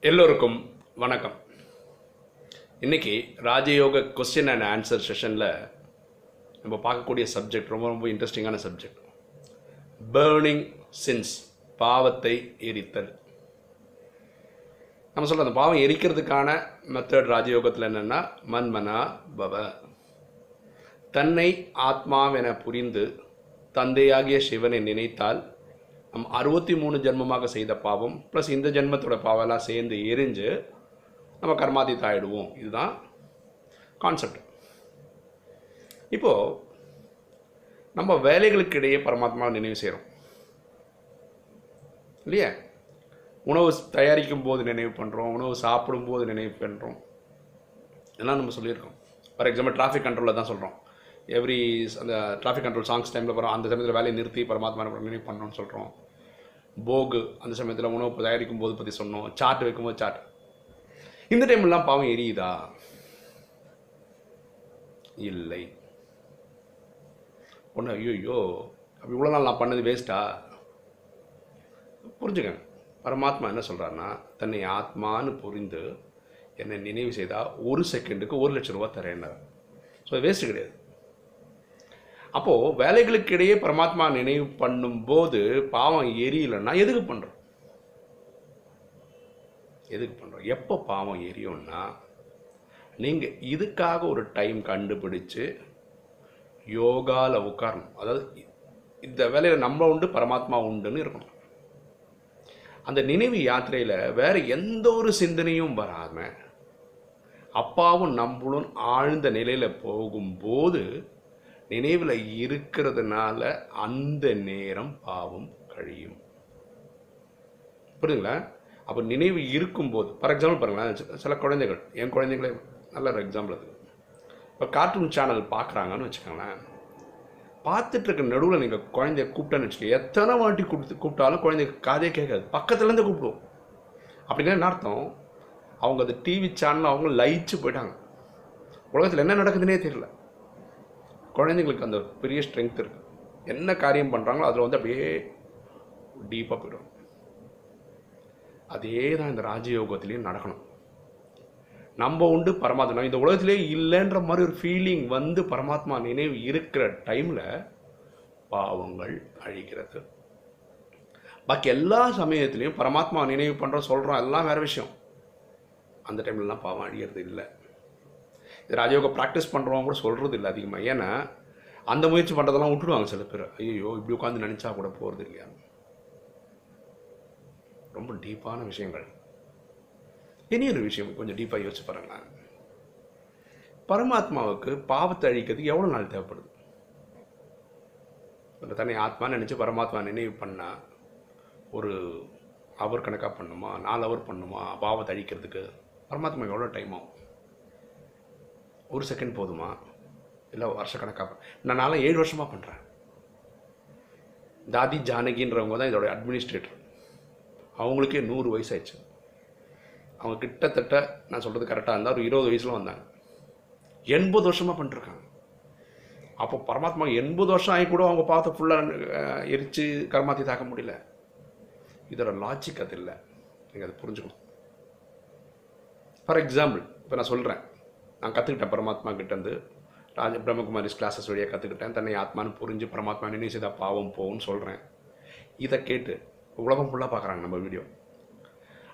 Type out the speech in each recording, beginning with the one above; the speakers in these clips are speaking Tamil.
எல்லோருக்கும் வணக்கம். இன்னைக்கு ராஜயோக கொஸ்டின் அண்ட் ஆன்சர் செஷனில் நம்ம பார்க்கக்கூடிய சப்ஜெக்ட் ரொம்ப ரொம்ப இன்ட்ரெஸ்டிங்கான சப்ஜெக்ட் பேர்னிங் சின்ஸ் பாவத்தை எரித்தல். நம்ம சொல்கிற அந்த பாவம் எரிக்கிறதுக்கான மெத்தட் ராஜயோகத்தில் என்னென்னா மன்மனா பவ. தன்னை ஆத்மாவென புரிந்து தந்தையாகிய சிவனை நினைத்தால் நம்ம அறுபத்தி மூணு ஜென்மமாக செய்த பாவம் ப்ளஸ் இந்த ஜென்மத்தோட பாவெல்லாம் சேர்ந்து எரிஞ்சு நம்ம கர்மாதித்தாயிடுவோம். இதுதான் கான்செப்ட் இப்போது நம்ம வேலைகளுக்கு இடையே பரமாத்மா நினைவு செய்கிறோம் இல்லையா? உணவு தயாரிக்கும் போது நினைவு பண்ணுறோம் உணவு சாப்பிடும்போது நினைவு பண்ணுறோம் இதெல்லாம் நம்ம சொல்லியிருக்கோம். ஃபார் எக்ஸாம்பிள் டிராஃபிக் கண்ட்ரோலில் தான் சொல்கிறோம் எவ்ரி அந்த டிராஃபிக் கண்ட்ரோல் சாங்ஸ் டைமில் போகிறோம் அந்த சமயத்தில் வேலையை நிறுத்தி பரமாத்மா நினைவு பண்ணணும்னு சொல்கிறோம் போகு அந்த சமயத்தில் உணவு தயாரிக்கும் போது பற்றி சொன்னோம். சாட் வைக்கும்போது சாட் இந்த டைம்லாம் பாவம் எரியுதா? இல்லை. ஒன்று ஐயோ அப்படி இவ்வளோ நாள் நான் பண்ணது வேஸ்ட்டா புரிஞ்சுக்கங்க. பரமாத்மா என்ன சொல்கிறாருன்னா தன்னை ஆத்மான்னு புரிந்து என்னை நினைவு செய்தால் ஒரு செகண்டுக்கு ஒரு லட்சம் ரூபா தரேன்னார். ஸோ வேஸ்ட்டு கிடையாது. அப்போது வேலைகளுக்கு இடையே பரமாத்மா நினைவு பண்ணும்போது பாவம் எரியலைன்னா எதுக்கு பண்ணுறோம் எதுக்கு பண்ணுறோம் எப்போ பாவம் எரியும்னா நீங்கள் இதுக்காக ஒரு டைம் கண்டுபிடிச்சு யோகாவில் உட்காரணும். அதாவது இந்த வேலையில் நம்ம உண்டு பரமாத்மா உண்டுன்னு இருக்கணும். அந்த நினைவு யாத்திரையில் வேறு எந்த ஒரு சிந்தனையும் வராமல் அப்பாவும் நம்மளும் ஆழ்ந்த நிலையில் போகும்போது நினைவில் இருக்கிறதுனால அந்த நேரம் பாவம் கழியும். புரியுதுங்களா? அப்போ நினைவு இருக்கும்போது ஃபார் எக்ஸாம்பிள் பாருங்களேன் சில- குழந்தைகள் என் குழந்தைங்களே நல்ல ஒரு எக்ஸாம்பிள் அது. இப்போ கார்ட்டூன் சேனல் பார்க்குறாங்கன்னு வச்சுக்கோங்களேன். பார்த்துட்டு இருக்க நடுவில் நீங்கள் குழந்தைய கூப்பிட்டேன்னு வச்சுக்கோங்க. எத்தனை வாட்டி கூப்பிட்டு கூப்பிட்டாலும் குழந்தைக்கு காதே கேட்காது. பக்கத்துலேருந்து கூப்பிடுவோம். அப்படின்னா என்ன அர்த்தம்? அவங்க அந்த டிவி சேனல் அவங்க லயிச்சு போயிட்டாங்க. உலகத்தில் என்ன நடக்குதுன்னே தெரியல. குழந்தைங்களுக்கு அந்த பெரிய ஸ்ட்ரென்த் இருக்குது என்ன காரியம் பண்ணுறாங்களோ அதில் வந்து அப்படியே டீப்பாக போயிடும். அதே தான் இந்த ராஜயோகத்திலையும் நடக்கணும். நம்ம உண்டு பரமாத்மா. இந்த உலகத்திலே இல்லைன்ற மாதிரி ஒரு ஃபீலிங் வந்து பரமாத்மா நினைவு இருக்கிற டைமில் பாவங்கள் அழிக்கிறது பாக்கி எல்லா சமயத்துலேயும் பரமாத்மா நினைவு பண்ணுறோம் சொல்கிறோம் எல்லாம் வேறு விஷயம். அந்த டைம்லலாம் பாவம் அழிகிறது இல்லை. இது ராஜயோக ப்ராக்டிஸ் பண்ணுறவங்க கூட சொல்கிறது இல்லை அதிகமாக ஏன்னா அந்த முயற்சி பண்ணுறதெல்லாம் விட்டுடுவாங்க சில பேர். ஐயோ இப்படி உட்காந்து நினச்சா கூட போகிறது இல்லையா? ரொம்ப டீப்பான விஷயங்கள். இனி ஒரு விஷயம் கொஞ்சம் டீப்பாக யோசிச்சு பாருங்களேன். பரமாத்மாவுக்கு பாவத்தை அழிக்கிறதுக்கு எவ்வளோ நாள் தேவைப்படுது? அந்த தன்னை ஆத்மா நினச்சி பரமாத்மா நினைவு பண்ணால் ஒரு அவர் கணக்காக பண்ணுமா நாலு அவர் பண்ணுமா பாவத்தை அழிக்கிறதுக்கு பரமாத்மா எவ்வளோ டைம் ஆகும்? ஒரு செகண்ட் போதுமா? இல்லை வருஷக்கணக்காக நான் நாளாக ஏழு வருஷமாக பண்ணுறேன் தாதி ஜானகின்றவங்க தான் இதோட அட்மினிஸ்ட்ரேட்டர் அவங்களுக்கே நூறு வயசாயிடுச்சு. அவங்க கிட்டத்தட்ட நான் சொல்கிறது கரெக்டாக இருந்தால் ஒரு இருபது வயசில் வந்தாங்க. எண்பது வருஷமாக பண்ணிருக்காங்க அப்போ பரமாத்மா எண்பது வருஷம் ஆகி கூட அவங்க பார்த்து ஃபுல்லாக எரித்து கர்மாத்தி தாக்க முடியல. இதோட லாஜிக் அது இல்லை. நீங்கள் அதை புரிஞ்சுக்கணும். ஃபார் எக்ஸாம்பிள் இப்போ நான் சொல்கிறேன் நான் கற்றுக்கிட்டேன் பரமாத்மா கிட்டேருந்து ராஜ பிரம்மகுமாரிஸ் கிளாஸஸ் வழியாக கற்றுக்கிட்டேன் தன்னை ஆத்மான்னு புரிஞ்சு பரமாத்மா நினைவு செய்தா பாவம் போகும்னு சொல்கிறேன் இதை கேட்டு உலகம் ஃபுல்லாக பார்க்குறாங்க நம்ம வீடியோ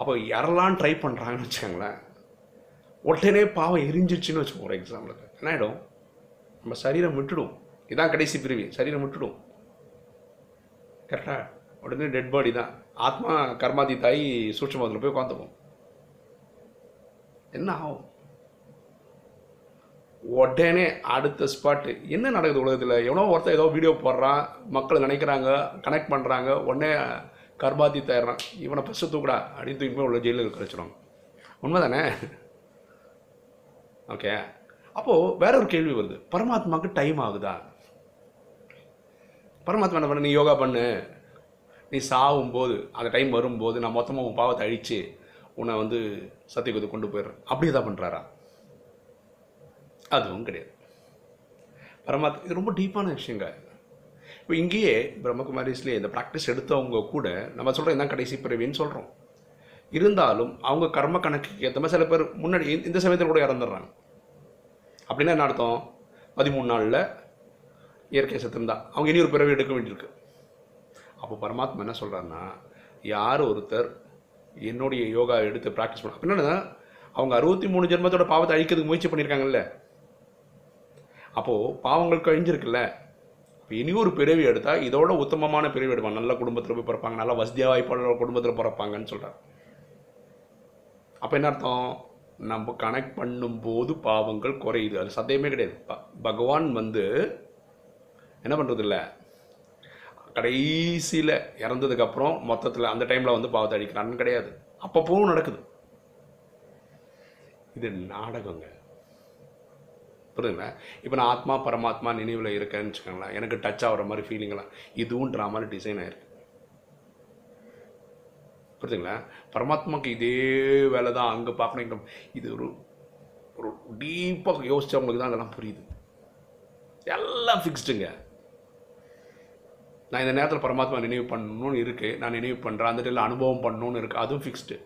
அப்போ யாரெல்லாம் ட்ரை பண்ணுறாங்கன்னு வச்சுக்கோங்களேன். உடனே பாவம் எரிஞ்சிடுச்சுன்னு வச்சுக்கோங்க ஒரு எக்ஸாம்பிளுக்கு என்ன ஆகிடும் நம்ம சரீரம் விட்டுடும். இதான் கடைசி பிரிவி. சரீரம் விட்டுடும். கரெக்டாக உடனே டெட் பாடி தான். ஆத்மா கர்மாதி தாய் சூட்சமத்தில் போய் உட்காந்துக்கும் என்ன ஆகும்? உடனே அடுத்த ஸ்பாட்டு என்ன நடக்குது உலகத்தில்? எவ்வளோ ஒருத்தர் ஏதோ வீடியோ போடுறான் மக்கள் நினைக்கிறாங்க கனெக்ட் பண்ணுறாங்க உடனே கர்மாதி தயாரான் இவனை ஃபஸ்ட்டு தூக்குடா அப்படின்னு தூக்கி போய் உள்ள ஜெயிலில் கழிச்சிடுவாங்க உண்மை தானே ஓகே அப்போது வேற ஒரு கேள்வி வருது. பரமாத்மாவுக்கு டைம் ஆகுதா? பரமாத்மா என்ன பண்ண? நீ யோகா பண்ணு. நீ சாகும்போது அந்த டைம் வரும்போது நான் மொத்தமாக உன் பாவத்தை அழித்து உன்னை வந்து சத்தியகுதி கொண்டு போயிடுறேன். அப்படி தான் பண்ணுறாரா அதுவும் கிடையாது. பரமாத்மா இது ரொம்ப டீப்பான விஷயங்க. இப்போ இங்கேயே பிரம்மகுமாரிஸ்லேயே இந்த ப்ராக்டிஸ் எடுத்தவங்க கூட நம்ம சொல்கிறோம் இதான் கடைசி பிறவின்னு சொல்கிறோம் இருந்தாலும் அவங்க கர்ம கணக்குக்கு ஏற்ற மாதிரி சில பேர் முன்னாடி இந்த- சமயத்தில் கூட இறந்துடுறாங்க. அப்படின்னா என்ன அர்த்தம்? பதிமூணு நாளில் இயற்கை செத்துருந்தா அவங்க இனி ஒரு பிறவி எடுக்க வேண்டியிருக்கு. அப்போ பரமாத்மா என்ன சொல்கிறாருன்னா யார் ஒருத்தர் என்னுடைய யோகா எடுத்து ப்ராக்டிஸ் பண்ண அப்படின்னா அவங்க அறுபத்தி மூணு ஜென்மத்தோட பாவத்தை அழிக்கிறதுக்கு முயற்சி பண்ணியிருக்காங்கல்ல. அப்போது பாவங்கள் கழிஞ்சிருக்குல்ல? இப்போ இனி ஒரு பிறவி எடுத்தால் இதோட உத்தமமான பிறவி எடுப்பாங்க. நல்ல குடும்பத்தில் போய் பிறப்பாங்க. நல்ல வசதியாக வாய்ப்பாளர் குடும்பத்தில் பிறப்பாங்கன்னு சொல்கிறார் அப்போ என்ன அர்த்தம்? நம்ம கனெக்ட் பண்ணும்போது பாவங்கள் குறையுது. அது சத்தியமே கிடையாது. ப- பகவான் வந்து என்ன பண்ணுறது இல்லை கடைசியில் இறந்ததுக்கப்புறம் மொத்தத்தில் அந்த டைமில் வந்து பாவத்தை அடிக்கிறான்னு கிடையாது. அப்பப்பவும் நடக்குது. இது நாடகங்க. புரியுதுங்களா இப்போ நான் ஆத்மா பரமாத்மா நினைவில் இருக்கேன்னு வச்சுக்கோங்களேன். எனக்கு டச் ஆகிற மாதிரி ஃபீலிங்லாம் இதுவும் ட்ராமாவில் டிசைன் ஆயிருக்கு. புரியுதுங்களா பரமாத்மாவுக்கு இதே வேலை தான் அங்கே பார்க்கணும். இது ஒரு ஒரு டீப்பாக யோசிச்சவங்களுக்கு தான் அதெல்லாம் புரியுது. எல்லாம் ஃபிக்ஸ்டுங்க நான் இந்த நேரத்தில் பரமாத்மா நினைவு பண்ணணும்னு இருக்குது நான் நினைவு பண்ணுறேன் அந்த டைமில் அனுபவம் பண்ணணும்னு இருக்குது அதுவும் ஃபிக்ஸ்டு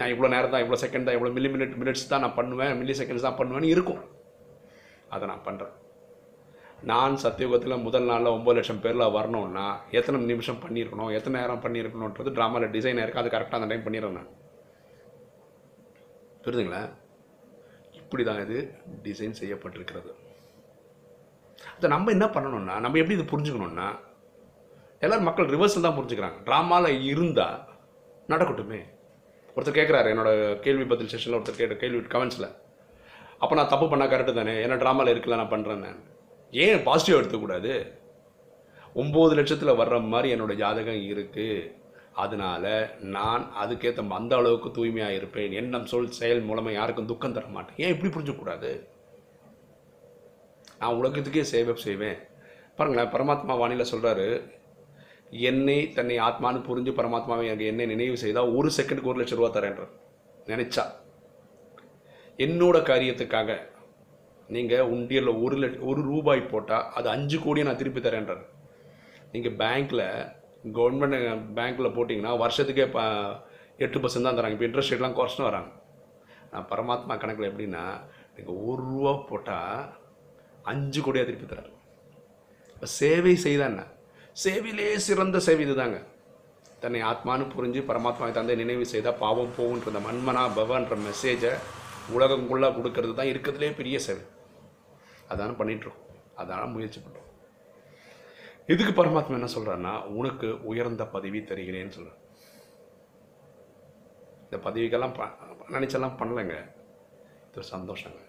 நான் இவ்வளோ நேரம் தான் இவ்வளோ செகண்ட் தான் இவ்வளோ மில்லி மினிட் மினிட்ஸ் தான் நான் பண்ணுவேன் மில்லி செகண்ட்ஸ் தான் பண்ணுவேன்னு இருக்கும். அதை நான் பண்ணுறேன் நான் சத்தியுகத்தில் முதல் நாளில் ஒம்பது லட்சம் பேரில் வரணும்னா எத்தனை நிமிஷம் பண்ணியிருக்கணும் எத்தனை நேரம் பண்ணியிருக்கணுன்றது ட்ராமாவில் டிசைன் இருக்குது அது கரெக்டாக அந்த டைம் பண்ணிடுறேன் நான். புரியுதுங்களா? இப்படி தான் இது டிசைன் செய்யப்பட்டிருக்கிறது. அதை நம்ம என்ன பண்ணணும்னா நம்ம எப்படி இது புரிஞ்சுக்கணும்னா எல்லோரும் மக்கள் ரிவர்ஸில் தான் புரிஞ்சுக்கிறாங்க. ட்ராமாவில் இருந்தால் நடக்கட்டுமே. ஒருத்தர் கேட்குறாரு என்னோட கேள்வி பதில் செஷனில் ஒருத்தர் கேட்ட கேள்வி கமெண்ட்ஸில் அப்போ நான் தப்பு பண்ணால் கரெக்டு தானே? என்ன ட்ராமாவில் இருக்கல நான் பண்ணுறேன் நான் ஏன் பாசிட்டிவ் எடுத்துக்கூடாது ஒம்பது லட்சத்தில் வர்ற மாதிரி என்னோட ஜாதகம் இருக்குது அதனால் நான் அதுக்கேற்ற அந்த அளவுக்கு தூய்மையாக இருப்பேன். எண்ணம் சொல் செயல் மூலமாக யாருக்கும் துக்கம் தர மாட்டேன். ஏன் இப்படி புரிஞ்சக்கூடாது நான் உலகத்துக்கே சேவை செய்வேன். பாருங்களேன் பரமாத்மா வாணியில் சொல்கிறாரு என்னை தன்னை ஆத்மான்னு புரிஞ்சு பரமாத்மாவை எனக்கு என்னை நினைவு செய்தால் ஒரு செகண்டுக்கு ஒரு லட்ச ரூபா தரேன்றார் நினைச்சா. என்னோட காரியத்துக்காக நீங்கள் உண்டியலில் ஒரு லட் ஒரு ரூபாய் போட்டால் அது அஞ்சு கோடியை நான் திருப்பி தரேன்றார் நீங்கள் பேங்க்கில் கவர்மெண்ட் பேங்க்கில் போட்டிங்கன்னா வருஷத்துக்கே ப எட்டு பர்சன்ட் தான் தராங்க. இப்போ இன்ட்ரெஸ்ட் ரேட்லாம் குறைச்சிட்டு வராங்க. நான் பரமாத்மா கணக்கில் எப்படின்னா நீங்கள் ஒரு ரூபா போட்டால் அஞ்சு கோடியாக திருப்பி தராரு இப்போ சேவை செய்தா என்ன சேவிலே சிறந்த சேவை இதுதாங்க தன்னை ஆத்மானு புரிஞ்சு பரமாத்மாவை தந்தை நினைவு செய்தால் பாவம் போகுன்ற அந்த மன்மனா பவன்ற மெசேஜை உலகங்குள்ளே கொடுக்கறது தான் இருக்கிறதுலே பெரிய சேவை. அதான பண்ணிகிட்ருக்கோம் அதான முயற்சி பண்ணுறோம் இதுக்கு பரமாத்மா என்ன சொல்கிறான்னா உனக்கு உயர்ந்த பதவி தருகிறேன்னு சொல்கிறேன் இந்த பதவிக்கெல்லாம் ப நினச்செல்லாம் பண்ணலைங்க. இது சந்தோஷங்க.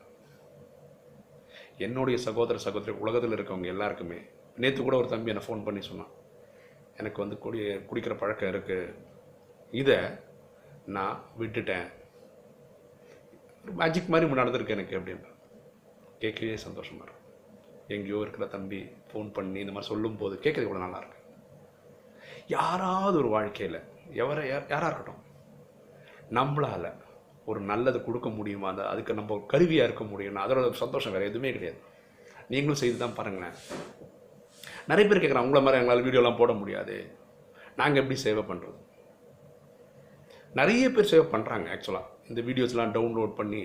என்னுடைய சகோதர சகோதரி உலகத்தில் இருக்கவங்க எல்லாருக்குமே நேற்று கூட ஒரு தம்பி என்னை ஃபோன் பண்ணி சொன்னான். எனக்கு வந்து குடி குடிக்கிற பழக்கம் இருக்குது இதை நான் விட்டுட்டேன். ஒரு மேஜிக் மாதிரி நடந்திருக்கு எனக்கு அப்படின்ற கேட்கவே சந்தோஷமாக இருக்கும். எங்கேயோ இருக்கிற தம்பி ஃபோன் பண்ணி இந்த மாதிரி சொல்லும்போது கேட்குறது கூட நல்லாயிருக்கு யாராவது ஒரு வாழ்க்கையில் எவரை யாராக இருக்கட்டும் நம்மளால் ஒரு நல்லது கொடுக்க முடியுமா? அந்த அதுக்கு நம்ம கருவியாக இருக்க முடியும்னா அதோட சந்தோஷம் வேறு எதுவுமே கிடையாது. நீங்களும் செய்து தான் பாருங்களேன். நிறைய பேர் கேட்குறாங்க உங்களை மாதிரி எங்களால் வீடியோலாம் போட முடியாது. நாங்கள் எப்படி சேவை பண்ணுறது நிறைய பேர் சேவை பண்ணுறாங்க ஆக்சுவலாக இந்த வீடியோஸ்லாம் டவுன்லோட் பண்ணி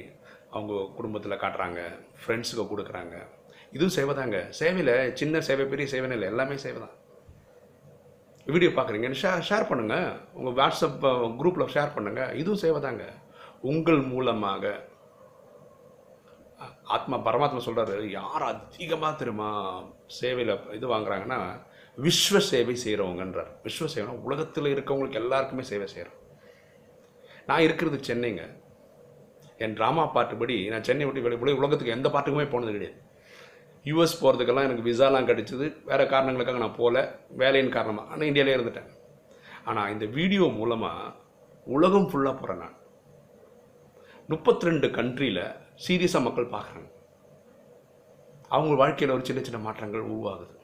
அவங்க குடும்பத்தில் காட்டுறாங்க ஃப்ரெண்ட்ஸுக்கு கொடுக்குறாங்க. இதுவும் சேவை தாங்க. சேவையில் சின்ன சேவை பெரிய சேவைன்னு இல்லை எல்லாமே சேவை தான். வீடியோ பார்க்குறீங்க ஷேர் ஷேர் பண்ணுங்கள் உங்கள் வாட்ஸ்அப் குரூப்பில் ஷேர் பண்ணுங்கள் இதுவும் சேவை தாங்க. உங்கள் மூலமாக ஆத்மா பரமாத்மா சொல்கிறாரு யார் அதிகமாக தெரியுமா சேவையில் இது வாங்குறாங்கன்னா விஸ்வ சேவை செய்கிறவங்கன்றார் விஸ்வ சேவைனா உலகத்தில் இருக்கவங்களுக்கு எல்லாருக்குமே சேவை செய்கிறோம் நான் இருக்கிறது சென்னைங்க. என் ட்ராமா பாட்டுப்படி நான் சென்னை விட்டு வெளியே போய் உலகத்துக்கு எந்த பாட்டுக்குமே போனது கிடையாது. யூஎஸ் போகிறதுக்கெல்லாம் எனக்கு விசாலாம் கிடச்சிது. வேறு காரணங்களுக்காக நான் போகல வேலையின் காரணமாக ஆனால் இந்தியாவிலே இருந்துட்டேன். ஆனால் இந்த வீடியோ மூலமாக உலகம் ஃபுல்லாக போகிறேன் நான். முப்பத்தி ரெண்டு கண்ட்ரியில் சீரியஸாக மக்கள் பார்க்குறாங்க. அவங்க வாழ்க்கையில் ஒரு சின்ன சின்ன மாற்றங்கள் உருவாகுது.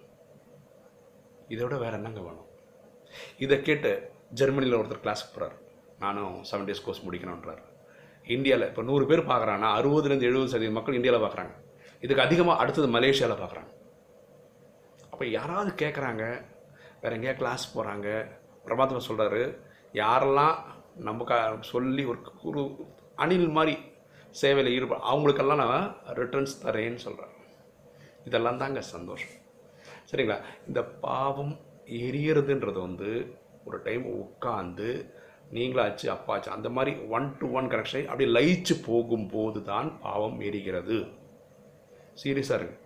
இதை விட வேறு என்னங்க வேணும்? இதை கேட்டு ஜெர்மனியில் ஒருத்தர் கிளாஸுக்கு போகிறார் நானும் செவன் டேஸ் கோர்ஸ் முடிக்கணுன்றார் இந்தியாவில் இப்போ நூறு பேர் பார்க்குறாங்கன்னா அறுபதுலேருந்து எழுபது சதவீதம் மக்கள் இந்தியாவில் பார்க்குறாங்க. இதுக்கு அதிகமாக அடுத்தது மலேசியாவில் பார்க்குறாங்க. அப்போ யாராவது கேட்குறாங்க வேற எங்கேயா கிளாஸ் போகிறாங்க பிரபாத்மா சொல்கிறாரு யாரெல்லாம் நம்ம க சொல்லி ஒரு ஒரு அணில் மாதிரி சேவையில் ஈடுபட அவங்களுக்கெல்லாம் நான் ரிட்டர்ன்ஸ் தரேன்னு சொல்கிறேன் இதெல்லாம் தாங்க சந்தோஷம். சரிங்களா? இந்த பாவம் எரியறதுன்றது வந்து ஒரு டைம் உட்காந்து நீங்களாச்சு அப்பாச்சு அந்த மாதிரி ஒன் டு ஒன் கனெக்ஷன் அப்படி லயிச்சு போகும்போது தான் பாவம் எரிகிறது. சீரியஸாக இருக்கு.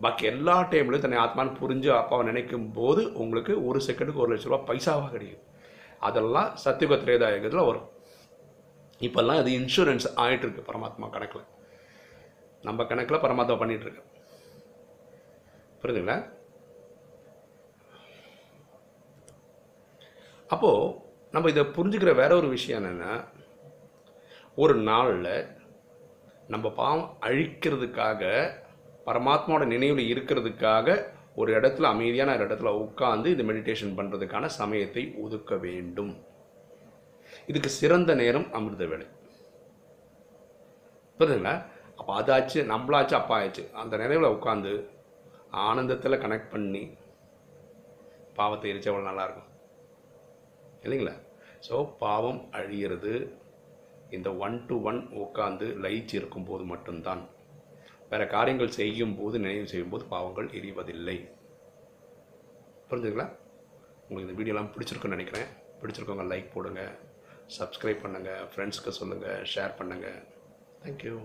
பாக்கி எல்லா டைம்லையும் தன்னை ஆத்மான்னு புரிஞ்சு அப்பாவை நினைக்கும் போது உங்களுக்கு ஒரு செகண்டுக்கு ஒரு லட்ச ரூபா பைசாவாக கிடைக்கும். அதெல்லாம் சத்தியுக திரேதாயகத்தில் வரும் இப்போல்லாம் அது இன்சூரன்ஸ் ஆகிட்டுருக்கு பரமாத்மா கணக்கில். நம்ம கணக்கில் பரமாத்மா பண்ணிகிட்ருக்கு புரியுதுங்களா? அப்போது நம்ம இதை புரிஞ்சுக்கிற வேற ஒரு விஷயம் என்னென்னா ஒரு நாளில் நம்ம பாவம் அழிக்கிறதுக்காக பரமாத்மாவோட நினைவில் இருக்கிறதுக்காக ஒரு இடத்துல அமைதியான ஒரு இடத்துல உட்காந்து இந்த மெடிடேஷன் பண்ணுறதுக்கான சமயத்தை ஒதுக்க வேண்டும். இதுக்கு சிறந்த நேரம் அமிர்த வேலை புரியுதுங்களா? அப்போ அதாச்சு நம்மளாச்சு அப்பா ஆச்சு அந்த நினைவில் உட்காந்து ஆனந்தத்தில் கனெக்ட் பண்ணி பாவத்தை எரிச்சா எவ்வளோ நல்லாயிருக்கும்? இல்லைங்களா? ஸோ பாவம் அழியிறது இந்த ஒன் டு ஒன் உட்காந்து லயிச்சு இருக்கும்போது மட்டும்தான். வேறு காரியங்கள் செய்யும் போது நினைவு செய்யும்போது பாவங்கள் எரிவதில்லை. புரிஞ்சுங்களா உங்களுக்கு இந்த வீடியோலாம் பிடிச்சிருக்குன்னு நினைக்கிறேன். பிடிச்சிருக்கவங்க லைக் போடுங்க. சப்ஸ்கிரைப் பண்ணுங்கள் ஃப்ரெண்ட்ஸ்க்கு சொல்லுங்கள் ஷேர் பண்ணுங்கள் தேங்க்யூ